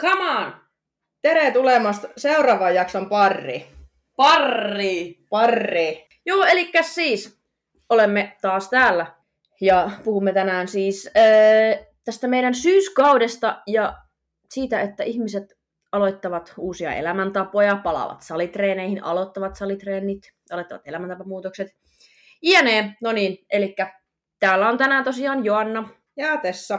Come on! Tere tulemasta seuraavan jakson parri. Parri! Parri. Joo, eli siis olemme taas täällä ja puhumme tänään siis äh, tästä meidän syyskaudesta ja siitä, että ihmiset aloittavat uusia elämäntapoja, palaavat salitreeneihin, aloittavat salitreenit, aloittavat elämäntapamuutokset. Jne. No niin, eli täällä on tänään tosiaan Joanna. Ja Tessa.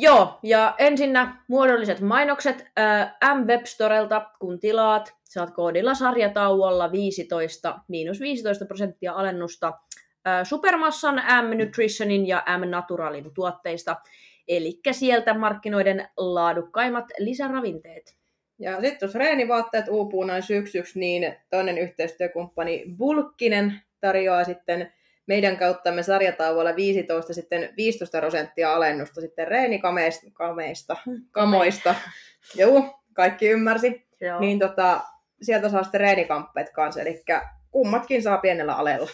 Joo, ja ensinnä muodolliset mainokset äh, M-Webstorelta, kun tilaat, saat koodilla sarjatauolla 15, miinus 15 prosenttia alennusta äh, Supermassan, M-Nutritionin ja M-Naturalin tuotteista. Eli sieltä markkinoiden laadukkaimmat lisäravinteet. Ja sitten jos reenivaatteet uupuu noin syksyksi, niin toinen yhteistyökumppani Bulkkinen tarjoaa sitten meidän kauttamme sarjatauolla 15 sitten 15 prosenttia alennusta sitten reenikameista, kameista, kamoista. Joo, kaikki ymmärsi. Joo. Niin tota, sieltä saa sitten reenikamppeet kanssa, eli kummatkin saa pienellä alella.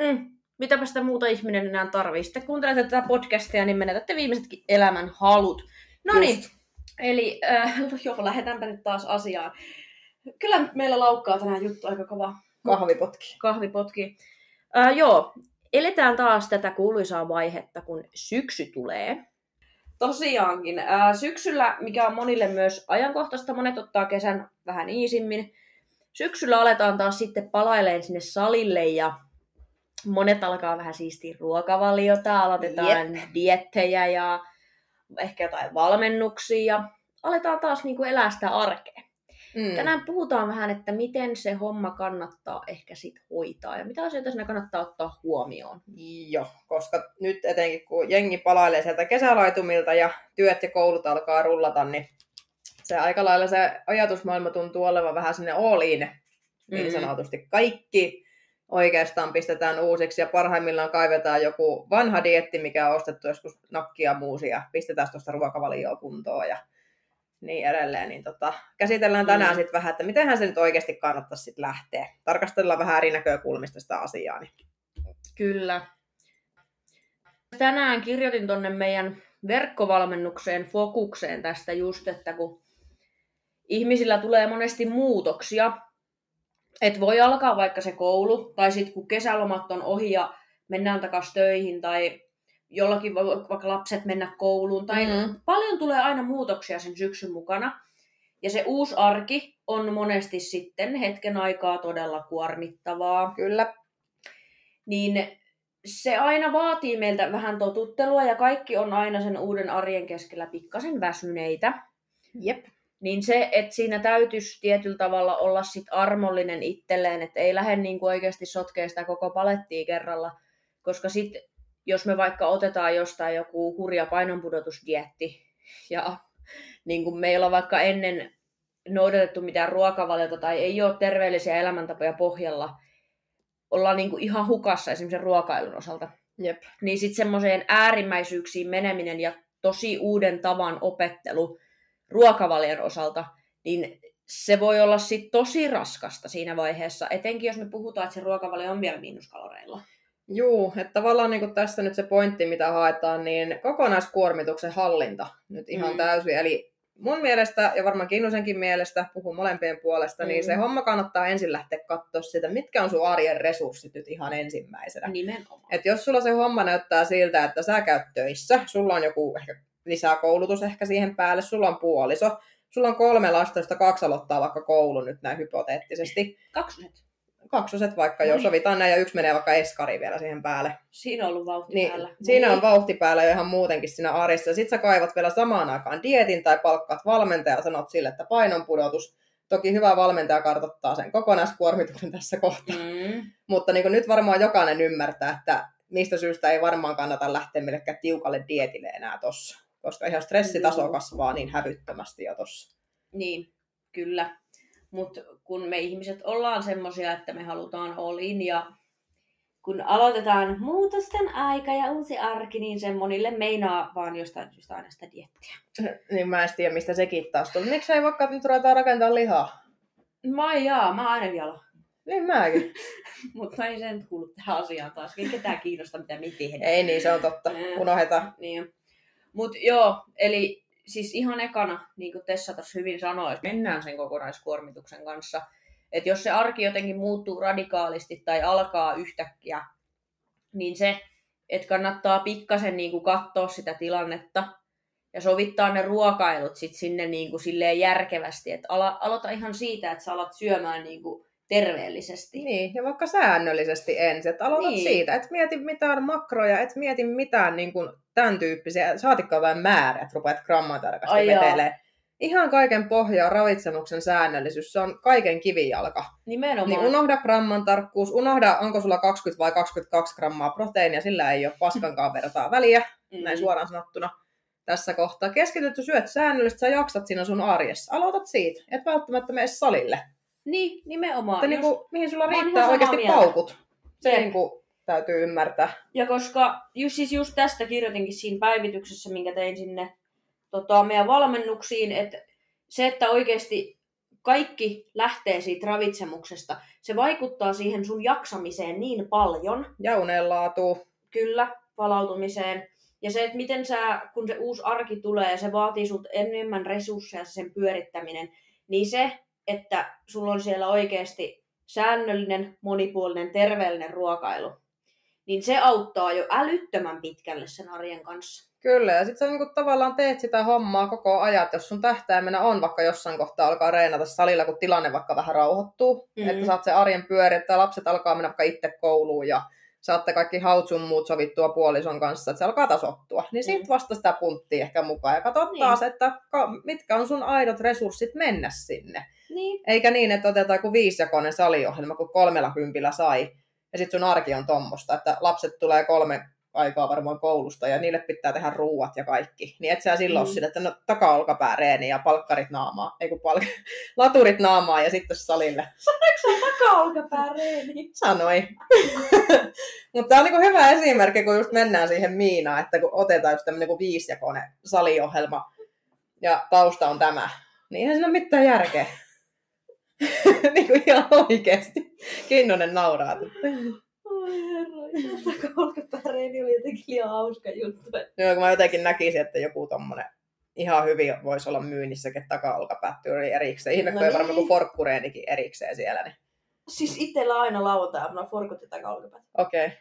Mm. Mitäpä sitä muuta ihminen enää tarvii. Sitten kuuntelette tätä podcastia, niin menetätte viimeisetkin elämän halut. No niin, eli äh, joo, lähdetäänpä nyt taas asiaan. Kyllä meillä laukkaa tänään juttu aika kova. Kahvipotki. kahvipotki. Äh, joo, eletään taas tätä kuuluisaa vaihetta, kun syksy tulee. Tosiaankin, äh, syksyllä, mikä on monille myös ajankohtaista, monet ottaa kesän vähän iisimmin. Syksyllä aletaan taas sitten palailemaan sinne salille ja monet alkaa vähän siistiä ruokavaliota, aloitetaan Jep. diettejä ja ehkä jotain valmennuksia ja aletaan taas niin kuin elää sitä arkea. Mm. Tänään puhutaan vähän, että miten se homma kannattaa ehkä sit hoitaa ja mitä asioita siinä kannattaa ottaa huomioon. Joo, koska nyt etenkin kun jengi palailee sieltä kesälaitumilta ja työt ja koulut alkaa rullata, niin se aika lailla se ajatusmaailma tuntuu olevan vähän sinne all in, niin Mhm. sanotusti. Kaikki oikeastaan pistetään uusiksi ja parhaimmillaan kaivetaan joku vanha dietti, mikä on ostettu joskus nakkia muusia, pistetään tuosta ruokavalioon kuntoon ja niin edelleen. Niin tota, käsitellään tänään Mm. sitten vähän, että mitenhän se nyt oikeasti kannattaisi sitten lähteä. Tarkastellaan vähän eri näkökulmista sitä asiaa. Niin. Kyllä. Tänään kirjoitin tonne meidän verkkovalmennukseen fokukseen tästä just, että kun ihmisillä tulee monesti muutoksia, että voi alkaa vaikka se koulu, tai sitten kun kesälomat on ohi ja mennään takaisin töihin, tai jollakin voi vaikka lapset mennä kouluun, tai Mhm. paljon tulee aina muutoksia sen syksyn mukana. Ja se uusi arki on monesti sitten hetken aikaa todella kuormittavaa Kyllä. niin se aina vaatii meiltä vähän totuttelua ja kaikki on aina sen uuden arjen keskellä pikkasen väsyneitä. Jep. Niin se, että siinä täytyisi tietyllä tavalla olla sit armollinen itselleen, että ei lähde niin kuin oikeasti sotkea sitä koko palettia kerralla. Koska sit, jos me vaikka otetaan jostain joku hurja painonpudotusdietti ja niin kuin meillä on vaikka ennen noudatettu mitään ruokavaliota tai ei ole terveellisiä elämäntapoja pohjalla, ollaan niin kuin ihan hukassa esimerkiksi ruokailun osalta. Jep. Niin sitten semmoiseen äärimmäisyyksiin meneminen ja tosi uuden tavan opettelu ruokavalion osalta, niin se voi olla sit tosi raskasta siinä vaiheessa, etenkin jos me puhutaan, että se ruokavalio on vielä miinuskaloreilla. Juu, että tavallaan niin tässä nyt se pointti, mitä haetaan, niin kokonaiskuormituksen hallinta nyt ihan Mm. täysin. Eli mun mielestä, ja varmaan Kinnusenkin mielestä, puhun molempien puolesta, mm. niin se Mm. homma kannattaa ensin lähteä katsoa sitä, mitkä on sun arjen resurssit nyt ihan ensimmäisenä. Nimenomaan. Et jos sulla se homma näyttää siltä, että sä käyt töissä, sulla on joku ehkä lisäkoulutus ehkä siihen päälle, sulla on puoliso, sulla on kolme lasta, joista kaksi aloittaa vaikka koulun nyt näin hypoteettisesti. Kaksoset. Kaksoset vaikka No jo, niin. sovitaan näin ja yksi menee vaikka eskari vielä siihen päälle. Siinä on ollut vauhti Niin, päällä. siinä No on vauhti päällä jo ihan muutenkin siinä arjessa. Sitten sä kaivat vielä samaan aikaan dietin tai palkkaat valmentaja ja sanot sille, että painonpudotus. Toki hyvä valmentaja kartoittaa sen kokonaiskuormituksen tässä kohtaa. Mm. Mutta niin nyt varmaan jokainen ymmärtää, että mistä syystä ei varmaan kannata lähteä millekään tiukalle dietille enää tossa. Koska ihan stressitaso kasvaa niin hävyttömästi jo tossa. Niin, kyllä. Mutta kun me ihmiset ollaan semmoisia, että me halutaan all in ja kun aloitetaan muutosten aika ja uusi arki, niin se monille meinaa vaan jostain syystä aina sitä diettiä. Niin mä en tiedä, mistä sekin taas tuli. Miksi ei vaikka nyt ruvetaan rakentaa lihaa? Mä jaa, mä aina vielä. Niin mäkin. Mutta ei se nyt kuulu tähän asiaan taas. Ketään kiinnosta, mitä me tehdään. ei niin, se on totta. Unohdetaan. Niin. Mutta joo, eli siis ihan ekana, niin kuin Tessa tuossa hyvin sanoi, että mennään sen kokonaiskuormituksen kanssa. Että jos se arki jotenkin muuttuu radikaalisti tai alkaa yhtäkkiä, niin se, että kannattaa pikkasen niin kuin katsoa sitä tilannetta ja sovittaa ne ruokailut sit sinne niin kuin silleen järkevästi. Että ala, aloita ihan siitä, että sä alat syömään niin kuin terveellisesti. Niin, ja vaikka säännöllisesti ensin, että aloitat Niin. siitä, et mieti mitään makroja, et mieti mitään niin kuin, tämän tyyppisiä, saatikka jotain määrää, että rupeat gramman tarkasti vetelee. Ihan kaiken pohja on ravitsemuksen säännöllisyys, se on kaiken kivijalka. Nimenomaan. Niin unohda gramman tarkkuus, unohda onko sulla 20 vai 22 grammaa proteiinia, sillä ei ole paskankaan vertaa väliä, Mm. näin suoraan sanottuna tässä kohtaa. Keskitytty syöt säännöllisesti, sä jaksat siinä sun arjessa. Aloitat siitä, et välttämättä mene salille. Niin, nimenomaan. Mutta niin kuin, mihin sulla riittää oikeasti mieltä. paukut. Se niin kuin, täytyy ymmärtää. Ja koska just, siis just tästä kirjoitinkin siinä päivityksessä, minkä tein sinne tota, meidän valmennuksiin, että se, että oikeasti kaikki lähtee siitä ravitsemuksesta, se vaikuttaa siihen sun jaksamiseen niin paljon, Ja unen laatu. kyllä, palautumiseen. Ja se, että miten sä, kun se uusi arki tulee ja se vaatii sut enemmän resursseja sen pyörittäminen, niin se, että sulla on siellä oikeasti säännöllinen, monipuolinen, terveellinen ruokailu, niin se auttaa jo älyttömän pitkälle sen arjen kanssa. Kyllä, ja sitten sä niin kuin, tavallaan teet sitä hommaa koko ajan, että jos sun tähtäimenä on vaikka jossain kohtaa alkaa reenata salilla, kun tilanne vaikka vähän rauhoittuu, Mm. mm. että saat se arjen pyöriä, että lapset alkaa mennä vaikka itse kouluun ja saatte kaikki hautsun muut sovittua puolison kanssa, että se alkaa tasottua. Niin sit Mm. vasta sitä punttia ehkä mukaan ja katsot Niin. taas, että mitkä on sun aidot resurssit mennä sinne. Niin. Eikä niin, että otetaan joku viisijakoinen saliohjelma, kun kolmella kympillä sai. Ja sitten sun arki on tommosta, että lapset tulee kolme aikaa varmaan koulusta ja niille pitää tehdä ruuat ja kaikki. Niin et sä silloin Mm. sille, että no taka-olkapää reeni ja palkkarit naamaa, ei kun pal- laturit naamaa ja sitten salille. Takaolkapää reeni. Sanoi. Mutta tämä on niinku hyvä esimerkki, kun just mennään siihen miinaan, että kun otetaan just tämmöinen niinku viisijakoinen saliohjelma ja tausta on tämä, niin eihän siinä ole mitään järkeä. niin kuin ihan oikeasti. Kinnunen nauraa. Oi herra, takaolkapää reeni oli jotenkin liian hauska juttu. Joo, kun mä jotenkin näkisin, että joku tommonen ihan hyvin voisi olla myynnissäkin taka-olkapättyri erikseen. Ihme, No ei varmaan niin. kuin forkkureenikin erikseen siellä. Niin. Siis itellä aina lauantaina forkut ja takaolkapää. Okei. Okay.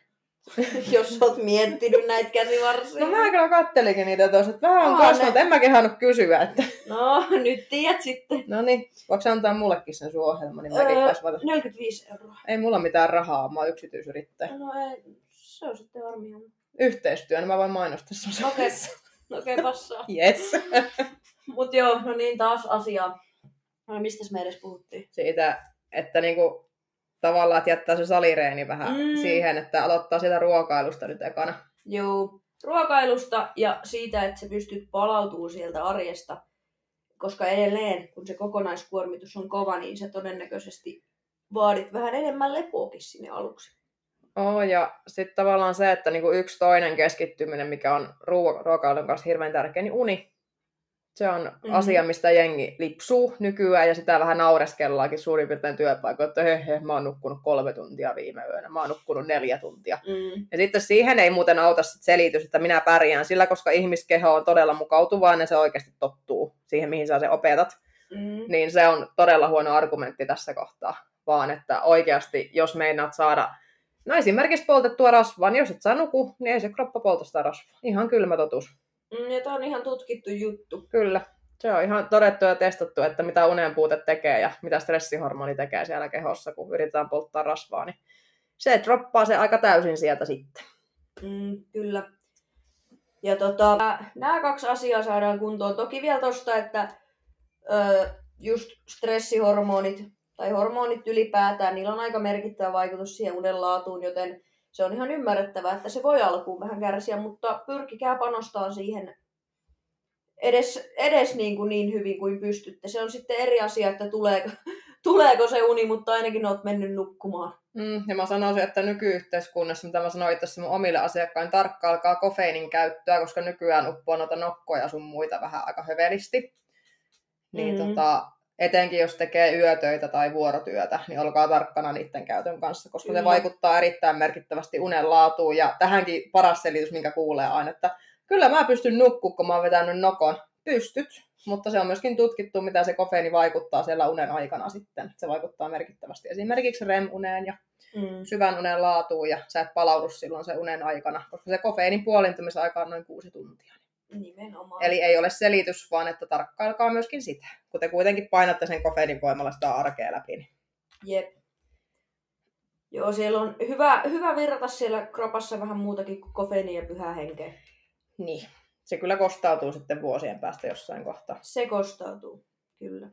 Jos oot miettinyt näitä käsivarsia. No mä kyllä kattelikin niitä tuossa, että vähän on Onhan kasvanut. ne. En mä kehannut kysyä, että No, nyt tiedät sitten. no niin, voiko antaa mullekin sen sun ohjelman, niin mäkin Öö, kasvatan. 45 euroa. Ei mulla mitään rahaa, mä oon yksityisyrittäjä. No ei, se on sitten varmaan. ihan- Yhteistyö, niin mä voin mainostaa sun Okei, somessa. okei, passaa. Yes. Mut joo, no niin taas asiaa. No, mistä me edes puhuttiin? Siitä, että niinku, tavallaan että jättää se salireeni vähän Mm. siihen, että aloittaa sitä ruokailusta nyt ekana. Joo, ruokailusta ja siitä, että sä pystyt palautumaan sieltä arjesta. Koska edelleen, kun se kokonaiskuormitus on kova, niin sä todennäköisesti vaadit vähän enemmän lepoakin sinne aluksi. Oo, ja sitten tavallaan se, että niinku yksi toinen keskittyminen, mikä on ruo- ruokailun kanssa hirveän tärkeä, niin uni. Se on Mhm. mm-hmm. asia, mistä jengi lipsuu nykyään, ja sitä vähän naureskellaankin suurin piirtein työpaikoilla, että he, he, mä oon nukkunut kolme tuntia viime yönä, mä oon nukkunut neljä tuntia. Mm. Ja sitten siihen ei muuten auta sit selitys, että minä pärjään sillä, koska ihmiskeho on todella mukautuvainen ja se oikeasti tottuu siihen, mihin sä se opetat. Mm. Niin se on todella huono argumentti tässä kohtaa. Vaan että oikeasti, jos meinaat saada No esimerkiksi poltettua rasvaa, niin jos et saa nuku, niin ei se kroppa polta sitä rasvaa. Ihan kylmä totuus. Mm, ja tää on ihan tutkittu juttu. Kyllä. Se on ihan todettu ja testattu, että mitä unen puute tekee ja mitä stressihormoni tekee siellä kehossa, kun yritetään polttaa rasvaa. Niin se droppaa se aika täysin sieltä sitten. Mm, kyllä. Ja tota, nämä kaksi asiaa saadaan kuntoon. Toki vielä tosta, että ö, just stressihormonit tai hormonit ylipäätään, niillä on aika merkittävä vaikutus siihen unen laatuun, joten se on ihan ymmärrettävää, että se voi alkuun vähän kärsiä, mutta pyrkikää panostaa siihen edes, edes niin, kuin niin hyvin kuin pystytte. Se on sitten eri asia, että tuleeko, tuleeko se uni, mutta ainakin olet mennyt nukkumaan. Mm, ja mä sanoisin, että nykyyhteiskunnassa, mitä mä sanoin tässä mun omille asiakkaille, tarkkailkaa kofeiinin käyttöä, koska nykyään uppoo noita nokkoja ja sun muita vähän aika hövelisti. Niin Mm. tota, etenkin jos tekee yötöitä tai vuorotyötä, niin olkaa tarkkana niiden käytön kanssa, koska Kyllä. se vaikuttaa erittäin merkittävästi unen laatuun. Ja tähänkin paras selitys, minkä kuulee aina, että kyllä mä pystyn nukkua, kun mä oon vetänyt nokon pystyt, mutta se on myöskin tutkittu, mitä se kofeini vaikuttaa siellä unen aikana sitten. Se vaikuttaa merkittävästi esimerkiksi REM-uneen ja mm. syvän unen laatuun ja sä et palaudu silloin se unen aikana, koska se kofeiinin puolintumisaika on noin kuusi tuntia. Nimenomaan. Eli ei ole selitys, vaan että tarkkailkaa myöskin sitä, kun te kuitenkin painatte sen kofeiinin voimalla sitä arkea läpi. Niin. Jep. Joo, siellä on hyvä, hyvä virrata siellä kropassa vähän muutakin kuin kofeiini ja pyhä henkeä. Niin. Se kyllä kostautuu sitten vuosien päästä jossain kohtaa. Se kostautuu, kyllä.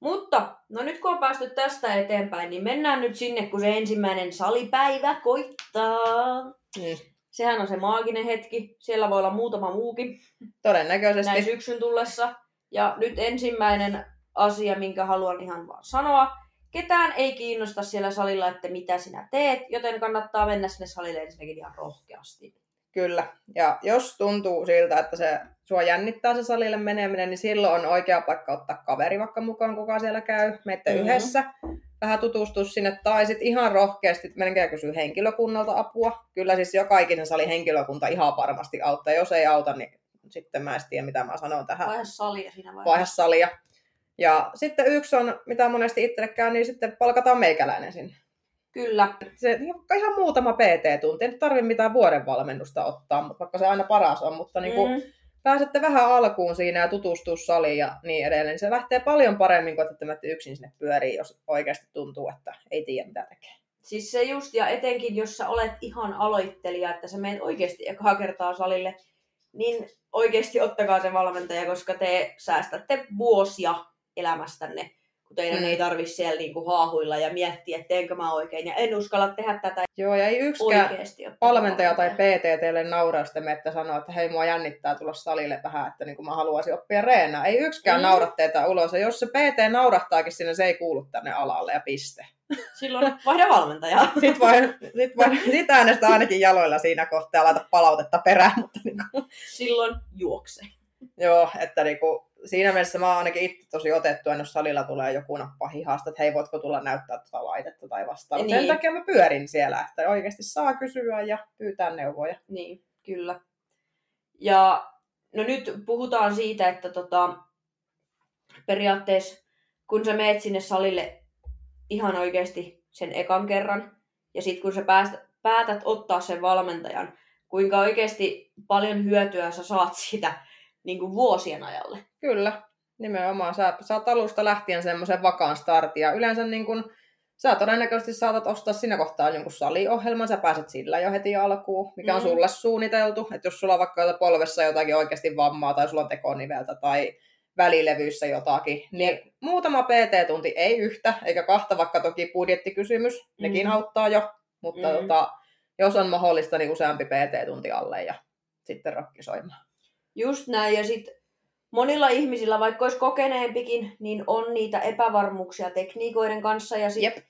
Mutta, no nyt kun on päästy tästä eteenpäin, niin mennään nyt sinne, kun se ensimmäinen salipäivä koittaa. Mm. Sehän on se maaginen hetki. Siellä voi olla muutama muukin. Todennäköisesti. Näin syksyn tullessa. Ja nyt ensimmäinen asia, minkä haluan ihan vaan sanoa. Ketään ei kiinnosta siellä salilla, että mitä sinä teet, joten kannattaa mennä sinne salille ensinnäkin ihan rohkeasti. Kyllä. Ja jos tuntuu siltä, että se sua jännittää se salille meneminen, niin silloin on oikea paikka ottaa kaveri vaikka mukaan, kuka siellä käy. Menette mm-hmm. yhdessä, vähän tutustua sinne, tai sitten ihan rohkeasti menkää kysyä henkilökunnalta apua. Kyllä siis joka ikinen sali henkilökunta ihan varmasti auttaa. Jos ei auta, niin sitten mä en tiedä, mitä mä sanon tähän. Vaihe salia siinä vaiheessa. Vaihe salia. Ja sitten yksi on, mitä monesti itselle käy, niin sitten palkataan meikäläinen sinne. Kyllä. Se ihan muutama PT-tunti, ei tarvitse mitään vuoden valmennusta ottaa, vaikka se aina paras on, mutta niin kuin, mm. Pääsette vähän alkuun siinä ja tutustua saliin ja niin edelleen. Se lähtee paljon paremmin kuin että yksin sinne pyörii, jos oikeasti tuntuu, että ei tiedä mitä tekee. Siis se just, ja etenkin jos sä olet ihan aloittelija, että sä menet oikeasti ekaa kertaa salille, niin oikeasti ottakaa se valmentaja, koska te säästätte vuosia elämästänne kun teidän mm. ei tarvitse siellä niinku haahuilla ja miettiä, että teenkö mä oikein, ja en uskalla tehdä tätä Joo, ja ei yksikään valmentaja tai PT teille nauraa että sanoo, että hei, mua jännittää tulla salille vähän, että niin mä haluaisin oppia reenaa. Ei yksikään mm. naura teitä ulos, ja jos se PT naurahtaakin sinne, se ei kuulu tänne alalle, ja piste. Silloin vaihda valmentajaa. Sitten voi, sit voi, sit äänestä ainakin jaloilla siinä kohtaa ja laita palautetta perään. Mutta niin kuin... Silloin juokse. Joo, että niin kuin, siinä mielessä mä oon ainakin itse tosi otettu, jos salilla tulee joku nappa hihasta, että hei, voitko tulla näyttää tuota laitetta tai vastaavaa. Niin. Sen takia mä pyörin siellä, että oikeasti saa kysyä ja pyytää neuvoja. Niin, kyllä. Ja no nyt puhutaan siitä, että tota, periaatteessa kun sä meet sinne salille ihan oikeasti sen ekan kerran, ja sitten kun sä pääst, päätät ottaa sen valmentajan, kuinka oikeasti paljon hyötyä sä saat siitä niin kuin vuosien ajalle. Kyllä, nimenomaan. Sä saat alusta lähtien semmoisen vakaan startin. Ja yleensä niin kuin, sä todennäköisesti saatat ostaa siinä kohtaa jonkun saliohjelman, sä pääset sillä jo heti alkuun, mikä on mm. sulle suunniteltu. Että jos sulla on vaikka polvessa jotakin oikeasti vammaa tai sulla on tekoniveltä tai välilevyissä jotakin, niin mm. muutama PT-tunti, ei yhtä, eikä kahta, vaikka toki budjettikysymys, mm. nekin auttaa jo, mutta mm. tota, jos on mahdollista, niin useampi PT-tunti alle ja sitten rokkisoimaan. Just näin, ja sitten monilla ihmisillä, vaikka olisi kokeneempikin, niin on niitä epävarmuuksia tekniikoiden kanssa, ja sit,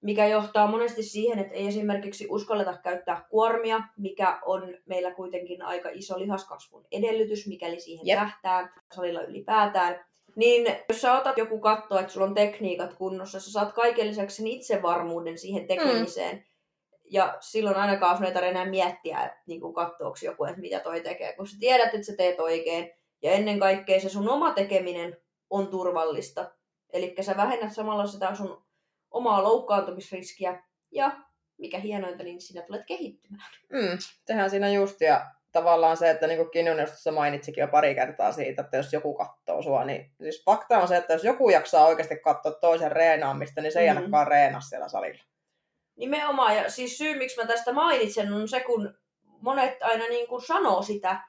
mikä johtaa monesti siihen, että ei esimerkiksi uskalleta käyttää kuormia, mikä on meillä kuitenkin aika iso lihaskasvun edellytys, mikäli siihen yep. tähtää salilla ylipäätään. Niin jos sä otat joku katto, että sulla on tekniikat kunnossa, sä saat kaiken lisäksi sen itsevarmuuden siihen tekemiseen, mm ja silloin ainakaan sun ei tarvitse enää miettiä, että niin kuin katsoako joku, että mitä toi tekee, kun sä tiedät, että sä teet oikein. Ja ennen kaikkea se sun oma tekeminen on turvallista. Eli sä vähennät samalla sitä sun omaa loukkaantumisriskiä ja mikä hienointa, niin sinä tulet kehittymään. Mm, tehdään siinä just ja tavallaan se, että niin kuin mainitsikin jo pari kertaa siitä, että jos joku katsoo sua, niin siis fakta on se, että jos joku jaksaa oikeasti katsoa toisen reenaamista, niin se ei mm. ainakaan reenaa siellä salilla. Nimenomaan, ja siis syy, miksi mä tästä mainitsen, on se, kun monet aina niin kuin sanoo sitä,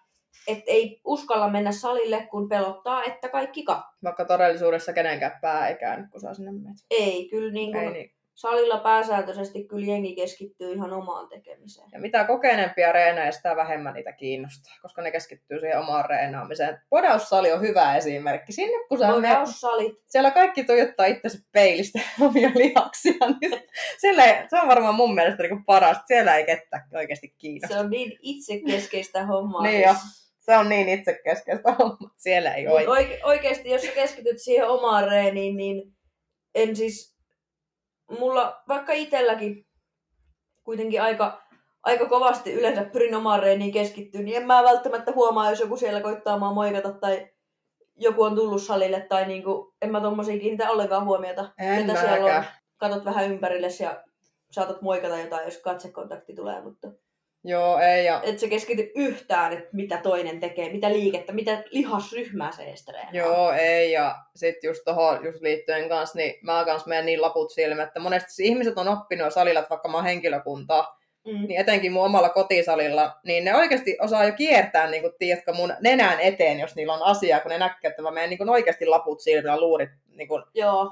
että ei uskalla mennä salille, kun pelottaa, että kaikki katsoo. Vaikka todellisuudessa kenenkään pää ei käänny, kun saa sinne menet. Ei, kyllä niin kuin, ei, niin salilla pääsääntöisesti kyllä jengi keskittyy ihan omaan tekemiseen. Ja mitä kokeneempia reenejä, sitä vähemmän niitä kiinnostaa, koska ne keskittyy siihen omaan reenaamiseen. Podaussali on hyvä esimerkki. Sinne kun saa Podaussalit. Ne, siellä kaikki tuijottaa itsensä peilistä omia lihaksia. Niin siellä ei, se on varmaan mun mielestä niin parasta. Siellä ei kettä oikeasti kiinnosta. Se on niin itsekeskeistä hommaa. niin jo. Se on niin itsekeskeistä hommaa. Siellä ei niin. Oike- oikeasti, jos sä keskityt siihen omaan reeniin, niin en siis mulla vaikka itselläkin kuitenkin aika, aika kovasti yleensä pyrin omaan reeniin keskittyä, niin en mä välttämättä huomaa, jos joku siellä koittaa mua moikata tai joku on tullut salille tai niinku, en mä tommosia kiinnitä ollenkaan huomiota. En Ketä siellä on, katot vähän ympärillesi ja saatat moikata jotain, jos katsekontakti tulee, mutta Joo, ei. Ja, et se keskity yhtään, että mitä toinen tekee, mitä liikettä, mitä lihasryhmää se edes treenaa. joo, ei. Ja sitten just tohon just liittyen kanssa, niin mä kans menen niin laput silmät, että monesti ihmiset on oppinut salilla, että vaikka mä oon henkilökuntaa, Mm. niin etenkin mun omalla kotisalilla, niin ne oikeasti osaa jo kiertää, niin kuin, tiedätkö, mun nenän eteen, jos niillä on asiaa, kun ne näkee, että mä menen niin kuin oikeasti laput silmillä, luurit niin kuin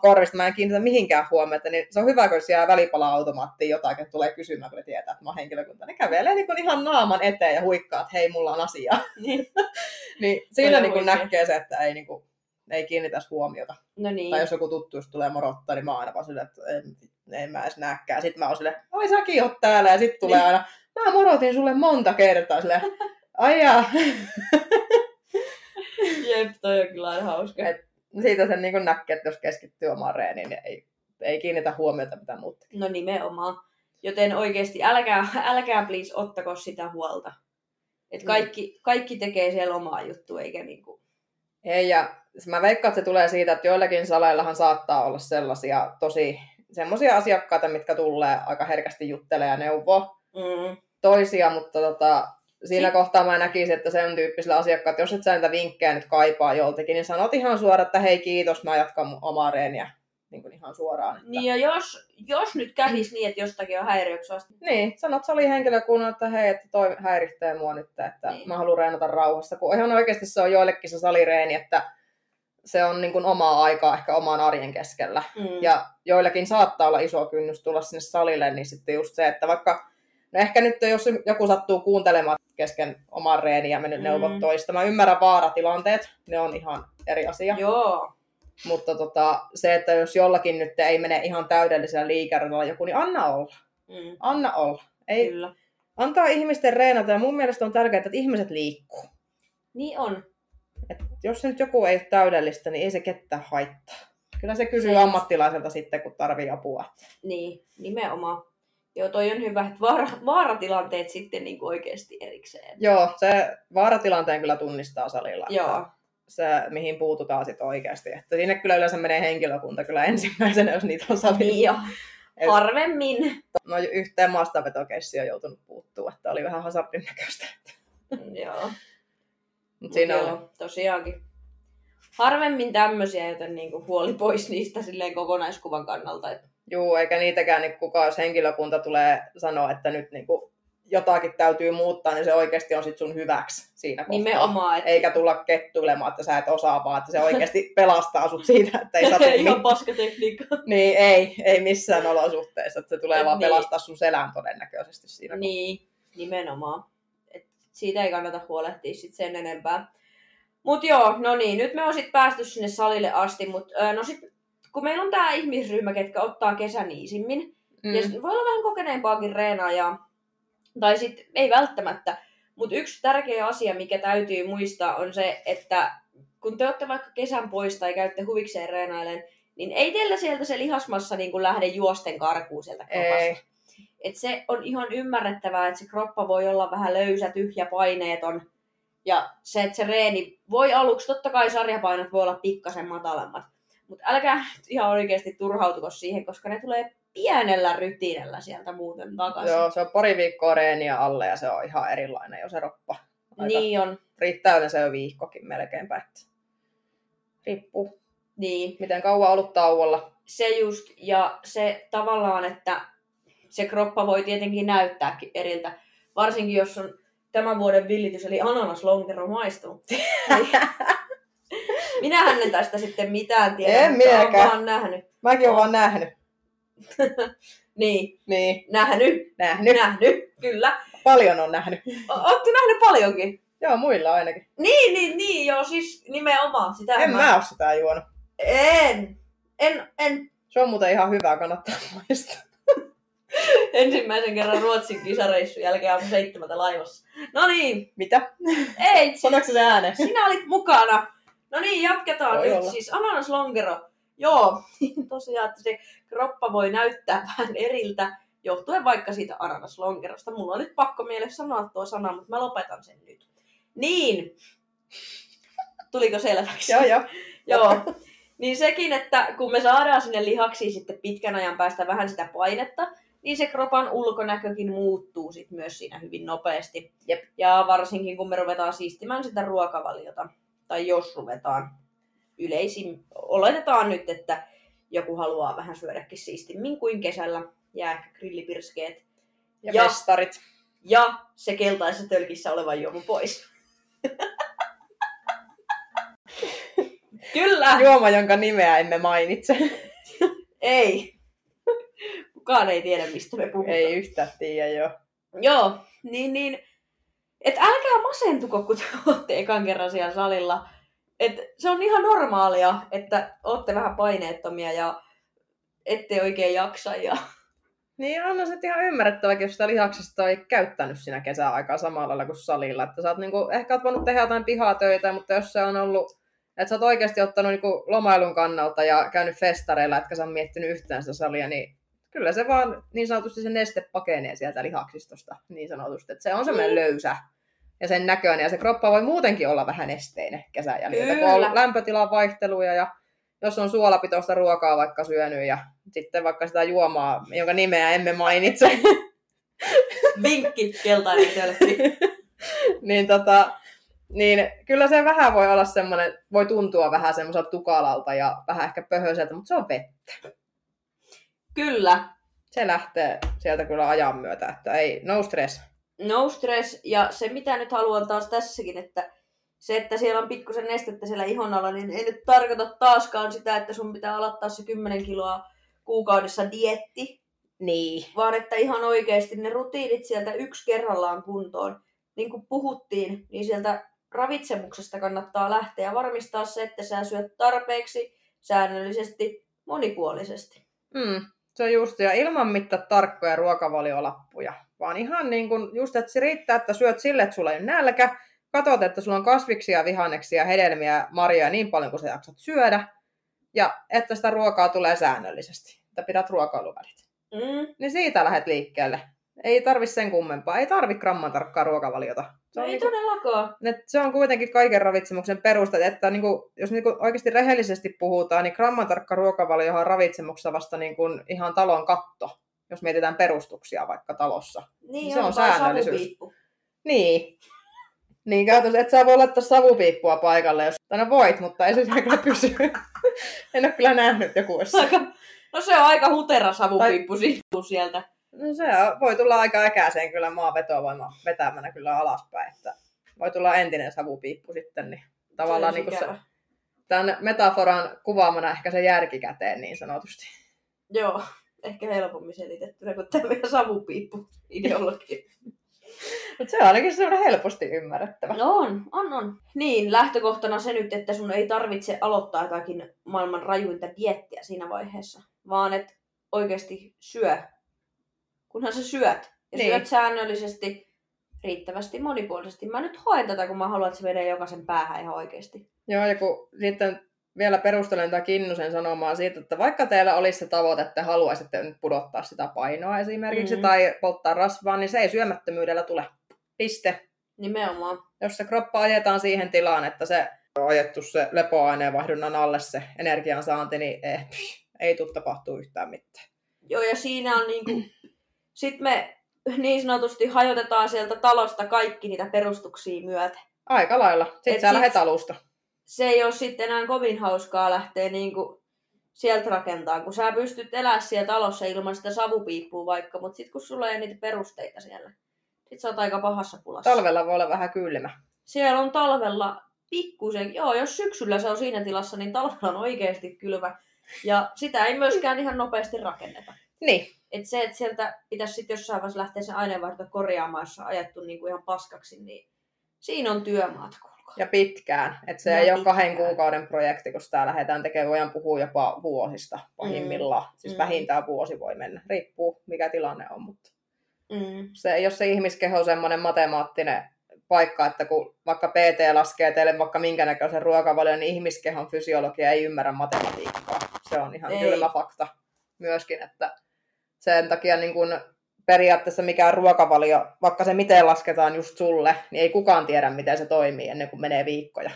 korvista, mä en kiinnitä mihinkään huomiota, niin se on hyvä, kun siellä välipala-automaattiin jotain, että tulee kysymään, kun ne tietää, että mä oon henkilökunta. Ne kävelee niin kuin ihan naaman eteen ja huikkaa, että hei, mulla on asiaa. niin. niin siinä niin kuin näkee se, että ei, niin kuin, ei kiinnitäisi huomiota. no niin. Tai jos joku tuttu just tulee morottaa, niin mä oon aina vaan silleen, että en, en mä edes näkään. Sitten mä oon silleen, oi säkin oot täällä. Ja sitten tulee Niin. aina, mä morotin sulle monta kertaa. Silleen, ai jaa. Jep, toi on kyllä aina hauska. Et Siitä sen niin näkee, että jos keskittyy omaan reeniin, niin ei, ei kiinnitä huomiota mitä muuta. No nimenomaan. Joten oikeasti älkää, älkää please ottako sitä huolta. Et Mm. kaikki, kaikki tekee siellä omaa juttua, eikä niinku... Ei, ja mä veikkaan, että se tulee siitä, että joillakin saleillahan saattaa olla sellaisia tosi semmoisia asiakkaita, mitkä tulee aika herkästi juttelee ja neuvoo Mm. toisia, mutta tota, siinä kohtaa mä näkisin, että sen tyyppisillä asiakkailla, jos et sä niitä vinkkejä nyt kaipaa joltakin, niin sanot ihan suoraan, että hei kiitos, mä jatkan mun omaa reeniä niin kuin ihan suoraan. Että... Niin ja jos, jos nyt kävisi niin, että jostakin on häiriöksi asti, Niin, sanot salihenkilökunnalle, että hei, että toi häiritsee mua nyt, että niin. mä haluan reenata rauhassa. Kun ihan oikeasti se on joillekin se salireeni, että se on niin kuin omaa aikaa ehkä oman arjen keskellä. mm. Ja joillakin saattaa olla iso kynnys tulla sinne salille, niin sitten just se, että vaikka, no ehkä nyt jos joku sattuu kuuntelemaan kesken oman reeniä ja mennyt Mm. neuvot toista, mä ymmärrän vaaratilanteet, ne on ihan eri asia. Joo, Mutta tota, se, että jos jollakin nyt ei mene ihan täydellisellä liikäradalla joku, niin anna olla. mm. Anna olla. Ei, kyllä. antaa ihmisten reenata ja mun mielestä on tärkeää, että ihmiset liikkuu. Niin on. Et jos nyt joku ei ole täydellistä, niin ei se ketään haittaa. Kyllä se kysyy Se- ammattilaiselta sitten, kun tarvii apua. Niin, nimenomaan. Joo, toi on hyvä, että vaara, vaaratilanteet sitten niin kuin oikeasti erikseen. Joo, se vaaratilanteen kyllä tunnistaa salilla. Joo, Se, mihin puututaan sitten oikeasti. Että sinne kyllä yleensä menee henkilökunta kyllä ensimmäisenä, jos niitä on salilla. niin jo. Et- Harvemmin. No yhteen maastavetokeissi on joutunut puuttuu, että oli vähän hazardin näköistä. Mm, Joo. Mutta Mut siinä joo, on, tosiaankin. Harvemmin tämmöisiä, joten niinku huoli pois niistä silleen kokonaiskuvan kannalta. Et, juu, eikä niitäkään niin kukaan, jos henkilökunta tulee sanoa, että nyt niin kuin jotakin täytyy muuttaa, niin se oikeasti on sit sun hyväksi siinä kohtaa. nimenomaan. Et, Eikä tulla kettuilemaan, että sä et osaa, vaan että se oikeasti pelastaa sut siitä, että ei satu Ihan paskatekniikka. Niin, ei, ei missään olosuhteessa. Että se tulee Et vaan niin. pelastaa sun selän todennäköisesti siinä. kohtaa. Niin, nimenomaan. Et siitä ei kannata huolehtia sit sen enempää. Mut joo, no niin, nyt me on sit päästy sinne salille asti, mut ö, no sit, kun meillä on tää ihmisryhmä, ketkä ottaa kesän iisimmin, mm. ja sit voi olla vähän kokeneempaakin reenaajaa, tai sitten ei välttämättä, mutta yksi tärkeä asia, mikä täytyy muistaa, on se, että kun te olette vaikka kesän pois tai käytte huvikseen reenailen, niin ei teillä sieltä se lihasmassa niin kuin lähde juosten karkuun sieltä kropasta. Ei. Et se on ihan ymmärrettävää, että se kroppa voi olla vähän löysä, tyhjä, paineeton. Ja se, että se reeni voi aluksi, totta kai sarjapainot voi olla pikkasen matalammat. Mutta älkää ihan oikeasti turhautuko siihen, koska ne tulee pienellä rytinällä sieltä muuten takaisin. Joo, se on pari viikkoa reeniä alle ja se on ihan erilainen jo se roppa. Aika Niin on, Riittää yleensä jo viikkokin melkeinpä. Että riippuu, niin. miten kauan ollut tauolla. Se just, ja se tavallaan, että se kroppa voi tietenkin näyttääkin eriltä. Varsinkin jos on tämän vuoden villitys, eli ananaslonkero maistunut. Niin. Minähän en tästä sitten mitään tiedä, En mutta olen minäkään. vaan nähnyt. Mäkin olen vaan nähnyt. Niin, Niin, nähnyt, nähnyt. nähnyt, kyllä. Paljon on nähnyt. Olette nähnyt paljonkin. Joo, muilla ainakin. Niin, niin, niin, joo, siis nimenomaan. Sitä En mä oo sitä juonut. En, en, en. Se on muuten ihan hyvää, kannattaa muistaa. Ensimmäisen kerran Ruotsin kisareissun jälkeen aamu seitsemältä laivassa. No niin, Mitä? ei, Sanoiko se ääne? sinä olit mukana. No niin, jatketaan Voi nyt. olla. Siis ananaslongero. Joo, tosiaan, että se kroppa voi näyttää vähän eriltä, johtuen vaikka siitä ananaslonkerosta. Mulla on nyt pakko mielessä sanoa tuo sana, mutta mä lopetan sen nyt. Niin. tuliko selväksi? Joo, joo. Joo. Niin sekin, että kun me saadaan sinne lihaksiin sitten pitkän ajan päästä vähän sitä painetta, niin se kropan ulkonäkökin muuttuu sit myös siinä hyvin nopeasti. Jep. Ja varsinkin kun me ruvetaan siistimään sitä ruokavaliota, tai jos ruvetaan yleisin, oletetaan nyt, että joku haluaa vähän syödäkin siistimmin kuin kesällä, ja ehkä grillipirskeet. Ja, Ja- ja festarit. Ja se keltaisessa tölkissä oleva juoma pois. Kyllä! Juoma, jonka nimeä emme mainitse. Ei. Kukaan ei tiedä, mistä me puhutaan. Ei yhtään tiedä jo. Joo, niin, niin. Et älkää masentuko, kun te olette ekan kerran siellä salilla. Et se on ihan normaalia, että olette vähän paineettomia ja ette oikein jaksa. Ja... Niin on se ihan ymmärrettäväkin, jos sitä lihaksesta ei käyttänyt siinä kesäaikaa samalla lailla kuin salilla. Että sä oot niinku, ehkä oot voinut tehdä jotain pihatöitä, mutta jos se on ollut, että sä oot oikeasti ottanut niinku lomailun kannalta ja käynyt festareilla, etkä sä oot miettinyt yhtään sitä salia, niin kyllä se vaan niin sanotusti se neste pakenee sieltä lihaksistosta, niin sanotusti. Että se on semmoinen Mm. löysä ja sen näköinen, ja se kroppa voi muutenkin olla vähän nesteinen kesän jäljiltä, kun on lämpötilan vaihteluja ja jos on suolapitoista ruokaa vaikka syönyt ja sitten vaikka sitä juomaa, jonka nimeä emme mainitse, Vinkki, keltainen tölkki. niin, tota, niin kyllä se vähän voi olla semmoinen, voi tuntua vähän semmoiselta tukalalta ja vähän ehkä pöhöiseltä, mutta se on vettä. Kyllä, Se lähtee sieltä kyllä ajan myötä, että ei, no stress. no stress. Ja se, mitä nyt haluan taas tässäkin, että se, että siellä on pikkusen nestettä siellä ihon alla, niin ei nyt tarkoita taaskaan sitä, että sun pitää aloittaa se 10 kiloa kuukaudessa dietti, Niin. vaan että ihan oikeasti ne rutiinit sieltä yksi kerrallaan kuntoon. Niin kuin puhuttiin, niin sieltä ravitsemuksesta kannattaa lähteä ja varmistaa se, että sä syöt tarpeeksi, säännöllisesti, monipuolisesti. Mm, se on just, ja ilman mitään tarkkoja ruokavaliolappuja, vaan ihan niin kuin just, että se riittää, että syöt sille, että sulla ei ole nälkä, katsot, että sulla on kasviksia, vihanneksia, hedelmiä, marjoja niin paljon kuin sä jaksat syödä, ja että sitä ruokaa tulee säännöllisesti, että pidät ruokailuvälit. Mm. Niin siitä lähdet liikkeelle. Ei tarvi sen kummempaa, ei tarvi gramman tarkkaa ruokavaliota. Se No on, ei niinku, todellakaan. et se on kuitenkin kaiken ravitsemuksen perusta, että niinku, jos niinku oikeasti rehellisesti puhutaan, niin gramman tarkka ruokavaliohan on ravitsemuksessa vasta niinku ihan talon katto, jos mietitään perustuksia vaikka talossa. Niin Se on säännöllisyys. Niin. Niin käytännössä, et sä voi laittaa savupiippua paikalle, jos... Tai no voit, mutta ei se siellä kyllä pysy. en ole kyllä nähnyt joku olisi. Aika, no se on aika hutera savupiippu tai... sieltä. No se voi tulla aika äkäiseen kyllä maan vetovoima vetämänä kyllä alaspäin, että voi tulla entinen savupiippu sitten, niin tavallaan Se niin se, tämän metaforan kuvaamana ehkä se järki käteen niin sanotusti. Joo, ehkä helpommin selitettynä kuin tämä savupiippu ideologia. Mutta se on ainakin semmoinen helposti ymmärrettävä. No on, on, on. Niin, lähtökohtana se nyt, että sun ei tarvitse aloittaa jotakin maailman rajuinta diettiä siinä vaiheessa, vaan että oikeasti syö, kunhan sä syöt. Ja Niin. syöt säännöllisesti, riittävästi, monipuolisesti. Mä nyt hoen tätä, kun mä haluan, että se menee jokaisen päähän ihan oikeasti. Joo, ja kun sitten vielä perustelen tätä Kinnusen sanomaa siitä, että vaikka teillä olisi se tavoite, että haluaisitte nyt pudottaa sitä painoa esimerkiksi Mm. tai polttaa rasvaa, niin se ei syömättömyydellä tule. Piste. Nimenomaan. Jos se kroppa ajetaan siihen tilaan, että se on ajettu se lepoaineenvaihdunnan alle se energiansaanti, niin ei, ei tule tapahtuu yhtään mitään. Joo, ja siinä on niinku... Sitten me niin sanotusti hajotetaan sieltä talosta kaikki niitä perustuksia myötä. Aika lailla. Sitten Et sä sit- lähdet alusta. Se ei ole sitten enää kovin hauskaa lähteä niinku sieltä rakentaa, kun sä pystyt elämään siellä talossa ilman sitä savupiippua vaikka, mutta sitten kun sulla ei ole niitä perusteita siellä, sit sä oot aika pahassa pulassa. Talvella voi olla vähän kylmä. Siellä on talvella pikkusen, joo, jos syksyllä se on siinä tilassa, niin talvella on oikeasti kylmä. Ja sitä ei myöskään ihan nopeasti rakenneta. Niin. Et se, että sieltä pitäisi sitten jossain vaiheessa lähteä se aineenvaihto korjaamaan, jos on ajettu niin kuin ihan paskaksi, niin siinä on työmaat, kuulkaa. Ja pitkään. Että se Ja ei ole kahden pitkään. kuukauden projekti, kun sitä lähdetään tekemään. Voidaan puhua jopa vuosista pahimmillaan. Mm. Siis Mm. vähintään vuosi voi mennä. Riippuu, mikä tilanne on. Mutta Mm. se ole se ihmiskeho semmoinen matemaattinen paikka, että kun vaikka PT laskee teille vaikka minkä näköisen ruokavalion, niin ihmiskehon fysiologia ei ymmärrä matematiikkaa. Se on ihan Ei. kylmä fakta myöskin, että sen takia niin kun periaatteessa mikään ruokavalio, vaikka se miten lasketaan just sulle, niin ei kukaan tiedä, miten se toimii ennen kuin menee viikkoja.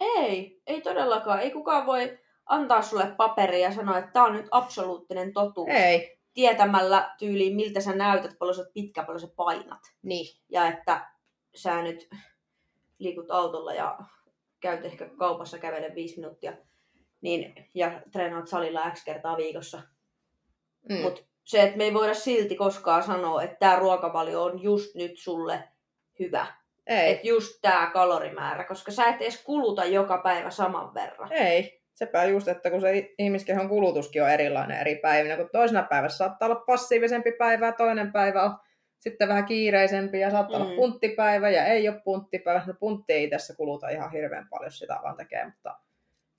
Ei, ei todellakaan. Ei kukaan voi antaa sulle paperia ja sanoa, että tämä on nyt absoluuttinen totuus. Ei. Tietämällä tyyliin, miltä sä näytät, paljon sä pitkä, paljon sä painat. Niin. Ja että sä nyt liikut autolla ja käyt ehkä kaupassa kävelen viisi minuuttia niin, ja treenaat salilla X kertaa viikossa. Mm. Mutta se, että me ei voida silti koskaan sanoa, että tämä ruokavalio on just nyt sulle hyvä. Ei. Että just tämä kalorimäärä, koska sä et edes kuluta joka päivä saman verran. Ei. Sepä just, että kun se ihmiskehon kulutuskin on erilainen eri päivinä, kun toisena päivässä saattaa olla passiivisempi päivä ja toinen päivä on sitten vähän kiireisempi ja saattaa mm. olla punttipäivä ja ei ole punttipäivä. No puntti ei tässä kuluta ihan hirveän paljon sitä vaan tekee, mutta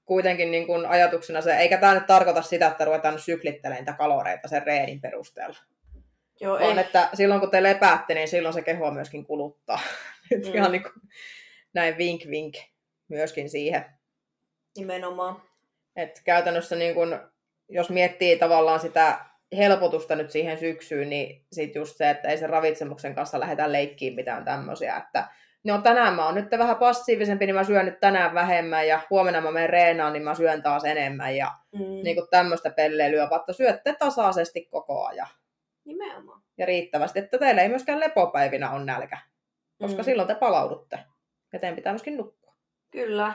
kuitenkin niin kuin ajatuksena se, eikä tämä nyt tarkoita sitä, että ruvetaan nyt syklittelemään niitä kaloreita sen reenin perusteella. Joo, On, että silloin kun te lepäätte, niin silloin se keho myöskin kuluttaa. Nyt Mm. ihan niin kuin, näin vink vink myöskin siihen. nimenomaan. Et käytännössä niin kun, jos miettii tavallaan sitä helpotusta nyt siihen syksyyn, niin sit just se, että ei sen ravitsemuksen kanssa lähdetä leikkiin mitään tämmöisiä, että no tänään mä oon nyt vähän passiivisempi, niin mä syön nyt tänään vähemmän ja huomenna mä menen reenaan, niin mä syön taas enemmän ja Mm. niin kuin tämmöistä pelleilyä, että syötte tasaisesti koko ajan Nimenomaan. ja riittävästi, että teillä ei myöskään lepopäivinä on nälkä, koska Mm. silloin te palaudutte ja teidän pitää myöskin nukkua. Kyllä.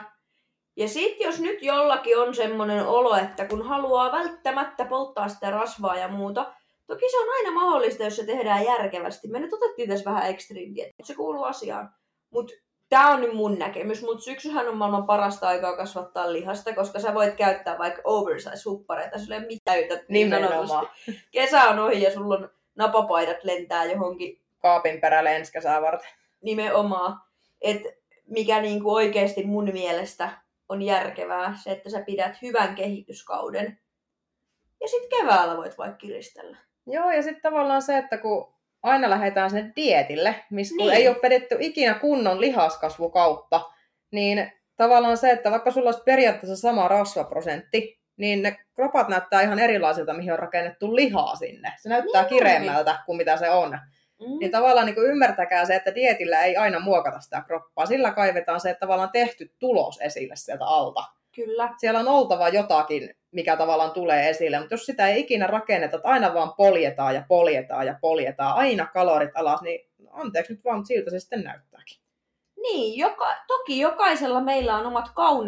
Ja sitten jos nyt jollakin on semmoinen olo, että kun haluaa välttämättä polttaa sitä rasvaa ja muuta, toki se on aina mahdollista, jos se tehdään järkevästi. Me nyt otettiin tässä vähän extreme diet, se kuuluu asiaan. Mutta tämä on nyt mun näkemys, mutta syksyhän on maailman parasta aikaa kasvattaa lihasta, koska sä voit käyttää vaikka oversize-huppareita, sulla ei ole mitään yhtä niin sanotusti. Kesä on ohi ja sulla on napapaidat lentää johonkin Kaapin perälle ensi kesää varten. nimenomaan, että mikä niinku oikeasti mun mielestä on järkevää, se, että sä pidät hyvän kehityskauden. Ja sitten keväällä voit vaikka kiristellä. Joo, ja sitten tavallaan se, että kun aina lähdetään sen dietille, missä Niin. ei ole pedetty ikinä kunnon lihaskasvukautta, niin tavallaan se, että vaikka sulla olisi periaatteessa sama rasvaprosentti, niin ne kropat näyttää ihan erilaisilta, mihin on rakennettu lihaa sinne. Se näyttää Niin. kireemmältä kuin mitä se on. Mm. Niin tavallaan niin kuin ymmärtäkää se, että dietillä ei aina muokata sitä kroppaa. Sillä kaivetaan se että tavallaan tehty tulos esille sieltä alta. Kyllä. Siellä on oltava jotakin, mikä tavallaan tulee esille, mutta jos sitä ei ikinä rakenneta, että aina vaan poljetaan ja poljetaan ja poljetaan, aina kalorit alas, niin anteeksi nyt vaan, mutta siltä se sitten näyttääkin. Niin, joka, toki jokaisella meillä on omat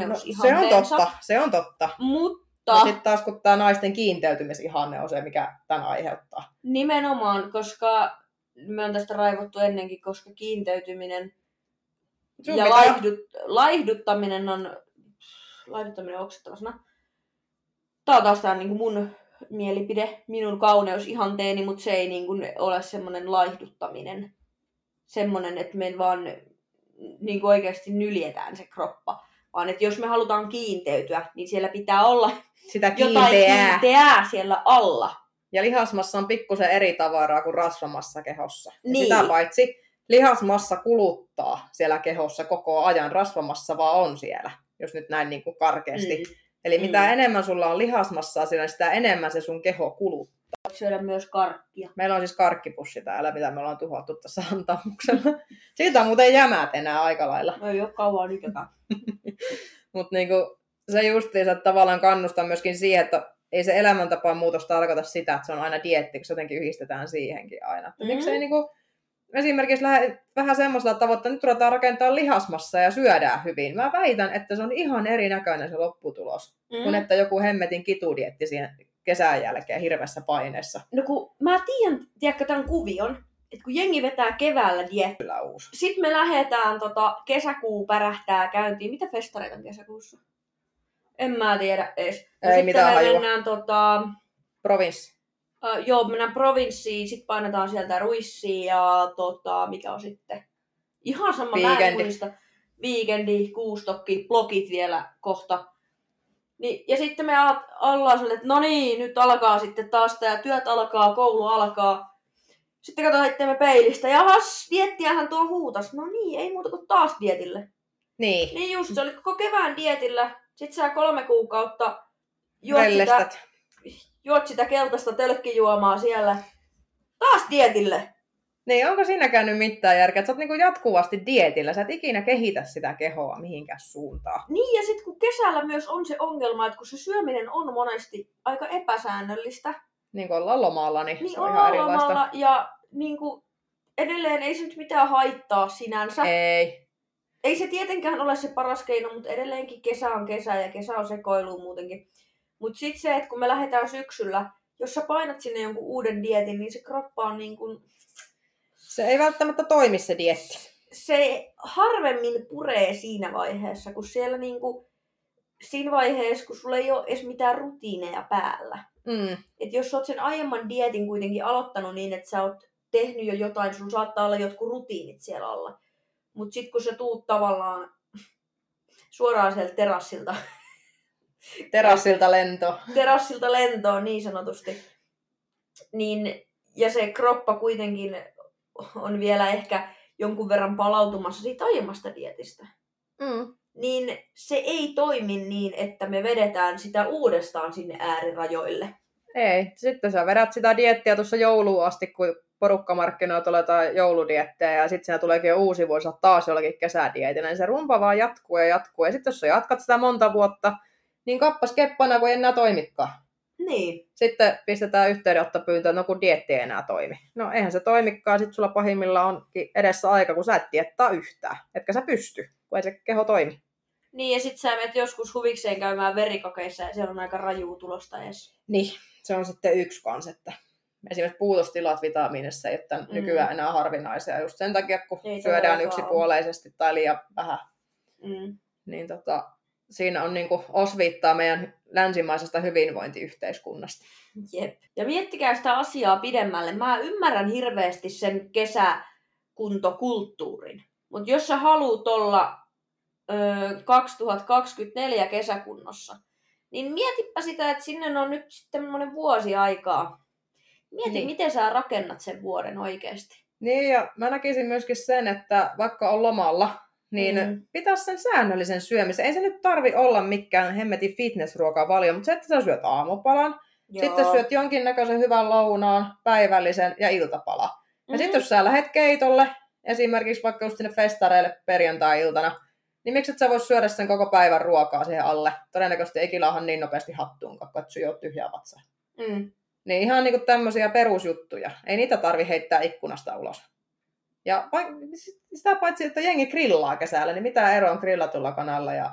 No, se on totta, se on totta. mutta Ja sitten taas kun tämä naisten kiinteytymisihanne on se, mikä tämän aiheuttaa. nimenomaan, koska me on tästä raivottu ennenkin, koska kiinteytyminen Sun ja pitää- laihdut, laihduttaminen on, laihduttaminen on oksettava sana. Tää on taas tää niin mun mielipide, minun kauneusihanteeni, mutta se ei niin kuin ole semmoinen laihduttaminen. Semmoinen, että me vaan niin kuin oikeasti nyljetään se kroppa. Vaan että jos me halutaan kiinteytyä, niin siellä pitää olla Sitä jotain kiinteää. kiinteää siellä alla. Ja lihasmassa on pikkusen eri tavaraa kuin rasvamassa kehossa. Ja Niin. Sitä paitsi lihasmassa kuluttaa siellä kehossa koko ajan, rasvamassa vaan on siellä, jos nyt näin niin kuin karkeasti. Mm. Eli mitä Mm. enemmän sulla on lihasmassaa siellä, sitä enemmän se sun keho kuluttaa. Syödä myös karkkia. Meillä on siis karkkipussi täällä, mitä me ollaan tuhottu tässä antamuksella. Siitä on muuten jämät enää aika lailla. No ei ole kauan nykäkään. Mutta niinku, se justiinsa tavallaan kannustaa myöskin siihen, että ei se elämäntapaan muutos tarkoita sitä, että se on aina dietti, kun se jotenkin yhdistetään siihenkin aina. Mm. Mm. Miksei niinku, esimerkiksi lähde vähän semmoisella tavoitteella, että nyt ruvetaan rakentaa lihasmassa ja syödään hyvin. Mä väitän, että se on ihan erinäköinen se lopputulos, mm. kuin että joku hemmetin kitudietti siihen kesän jälkeen hirveässä paineessa. No kun mä tiedän, tiedätkö tämän kuvion, että kun jengi vetää keväällä diet, Kyllä uusi. sitten me lähdetään tota, kesäkuu pärähtää käyntiin. Mitä festareita on kesäkuussa? En mä tiedä edes. No Ei sitten mitään me hajua. mennään tota, Provinssi. Uh, joo, mennään provinssiin, sitten painetaan sieltä ruissiin ja tota, mikä on sitten? Ihan sama Viikendi. Viikendi, kuustokki, blogit vielä kohta. Niin, ja sitten me alat- ollaan sille, että no niin, nyt alkaa sitten taas tämä työt alkaa, koulu alkaa. Sitten katsotaan itseämme peilistä, jahas, diettiähän tuo huutas. No niin, ei muuta kuin taas dietille. Niin, Niin just, se oli koko kevään dietillä. Sitten sä kolme kuukautta juot sitä, Vellestät. Juot sitä keltaista tölkkijuomaa siellä. Taas dietille. Niin, onko siinäkään nyt mitään järkeä, sä oot niinku jatkuvasti dietillä, sä et ikinä kehitä sitä kehoa mihinkään suuntaan. Niin, ja sitten kun kesällä myös on se ongelma, että kun se syöminen on monesti aika epäsäännöllistä, Niin kuin ollaan lomalla, niin, niin se on ihan erilaista. lomalla ja niin kuin, edelleen ei se nyt mitään haittaa sinänsä. Ei. Ei se tietenkään ole se paras keino, mutta edelleenkin kesä on kesä ja kesä on sekoilu muutenkin. Mutta sitten se, että kun me lähdetään syksyllä, jos sä painat sinne jonkun uuden dietin, niin se kroppa on niin kuin, Se ei välttämättä toimi se dietti. se harvemmin puree siinä vaiheessa, kun siellä niin kuin, siinä vaiheessa, kun sulla ei ole edes mitään rutiineja päällä. Mm. Et jos sä oot sen aiemman dietin kuitenkin aloittanut niin, että sä oot tehnyt jo jotain, sun saattaa olla jotkut rutiinit siellä alla. Mutta sitten kun sä tuut tavallaan suoraan sieltä terassilta, Terassilta lento. terassilta lentoon niin sanotusti, niin, ja se kroppa kuitenkin on vielä ehkä jonkun verran palautumassa siitä aiemmasta dietistä, Mm. niin se ei toimi niin, että me vedetään sitä uudestaan sinne äärirajoille. Ei. Sitten sä vedät sitä diettiä tuossa jouluun asti, kun porukkamarkkinoilla tulee jotain jouludiettejä ja sitten siinä tuleekin jo uusi vuosi taas jollakin kesädietillä, niin se rumpa vaan jatkuu ja jatkuu. Ja sitten jos sä jatkat sitä monta vuotta, niin kappas keppana, kun ei enää toimikaan. Niin, Sitten pistetään yhteydenottopyyntö, no kun dietti ei enää toimi. No eihän se toimikaan, sitten sulla pahimmillaan onkin edessä aika, kun sä et diettaa yhtään. Etkä sä pysty, kun ei se keho toimi. Niin, ja sit sä menet joskus huvikseen käymään verikokeissa ja siellä on aika rajuu tulosta edes. Niin, se on sitten yksi kans, että esimerkiksi puutostilat vitamiinissa ei ole tämän Mm. nykyään enää harvinaisia just sen takia, kun Ei syödään yksipuoleisesti tai liian vähän. Mm. Niin tota, siinä on niinku osviittaa meidän länsimaisesta hyvinvointiyhteiskunnasta. Jep. Ja miettikää sitä asiaa pidemmälle. Mä ymmärrän hirveästi sen kesäkuntokulttuurin. Mutta jos sä haluut olla ö, 2024 kesäkunnossa, niin mietipä sitä, että sinne on nyt sitten semmoinen vuosi aikaa. Mieti, Niin. niin. miten sä rakennat sen vuoden oikeasti. Niin, ja mä näkisin myöskin sen, että vaikka on lomalla, niin mm. Pitäisi sen säännöllisen syömisen. Ei se nyt tarvi olla mikään hemmetin fitnessruokaa paljon, mutta se, että sä syöt aamupalan, Joo. sitten syöt jonkinnäköisen hyvän lounaan, päivällisen ja iltapala. Ja Mhm. sitten jos sä lähet keitolle, esimerkiksi vaikka just sinne festareille perjantai-iltana, niin miksi et sä vois syödä sen koko päivän ruokaa siihen alle? Todennäköisesti ei kilaahan niin nopeasti hattuun, kun et syö tyhjää vatsaa. Mm. Niin ihan niinku tämmöisiä perusjuttuja. Ei niitä tarvi heittää ikkunasta ulos. Ja sitä paitsi, että jengi grillaa kesällä, niin mitä eroa on grillatulla kanalla ja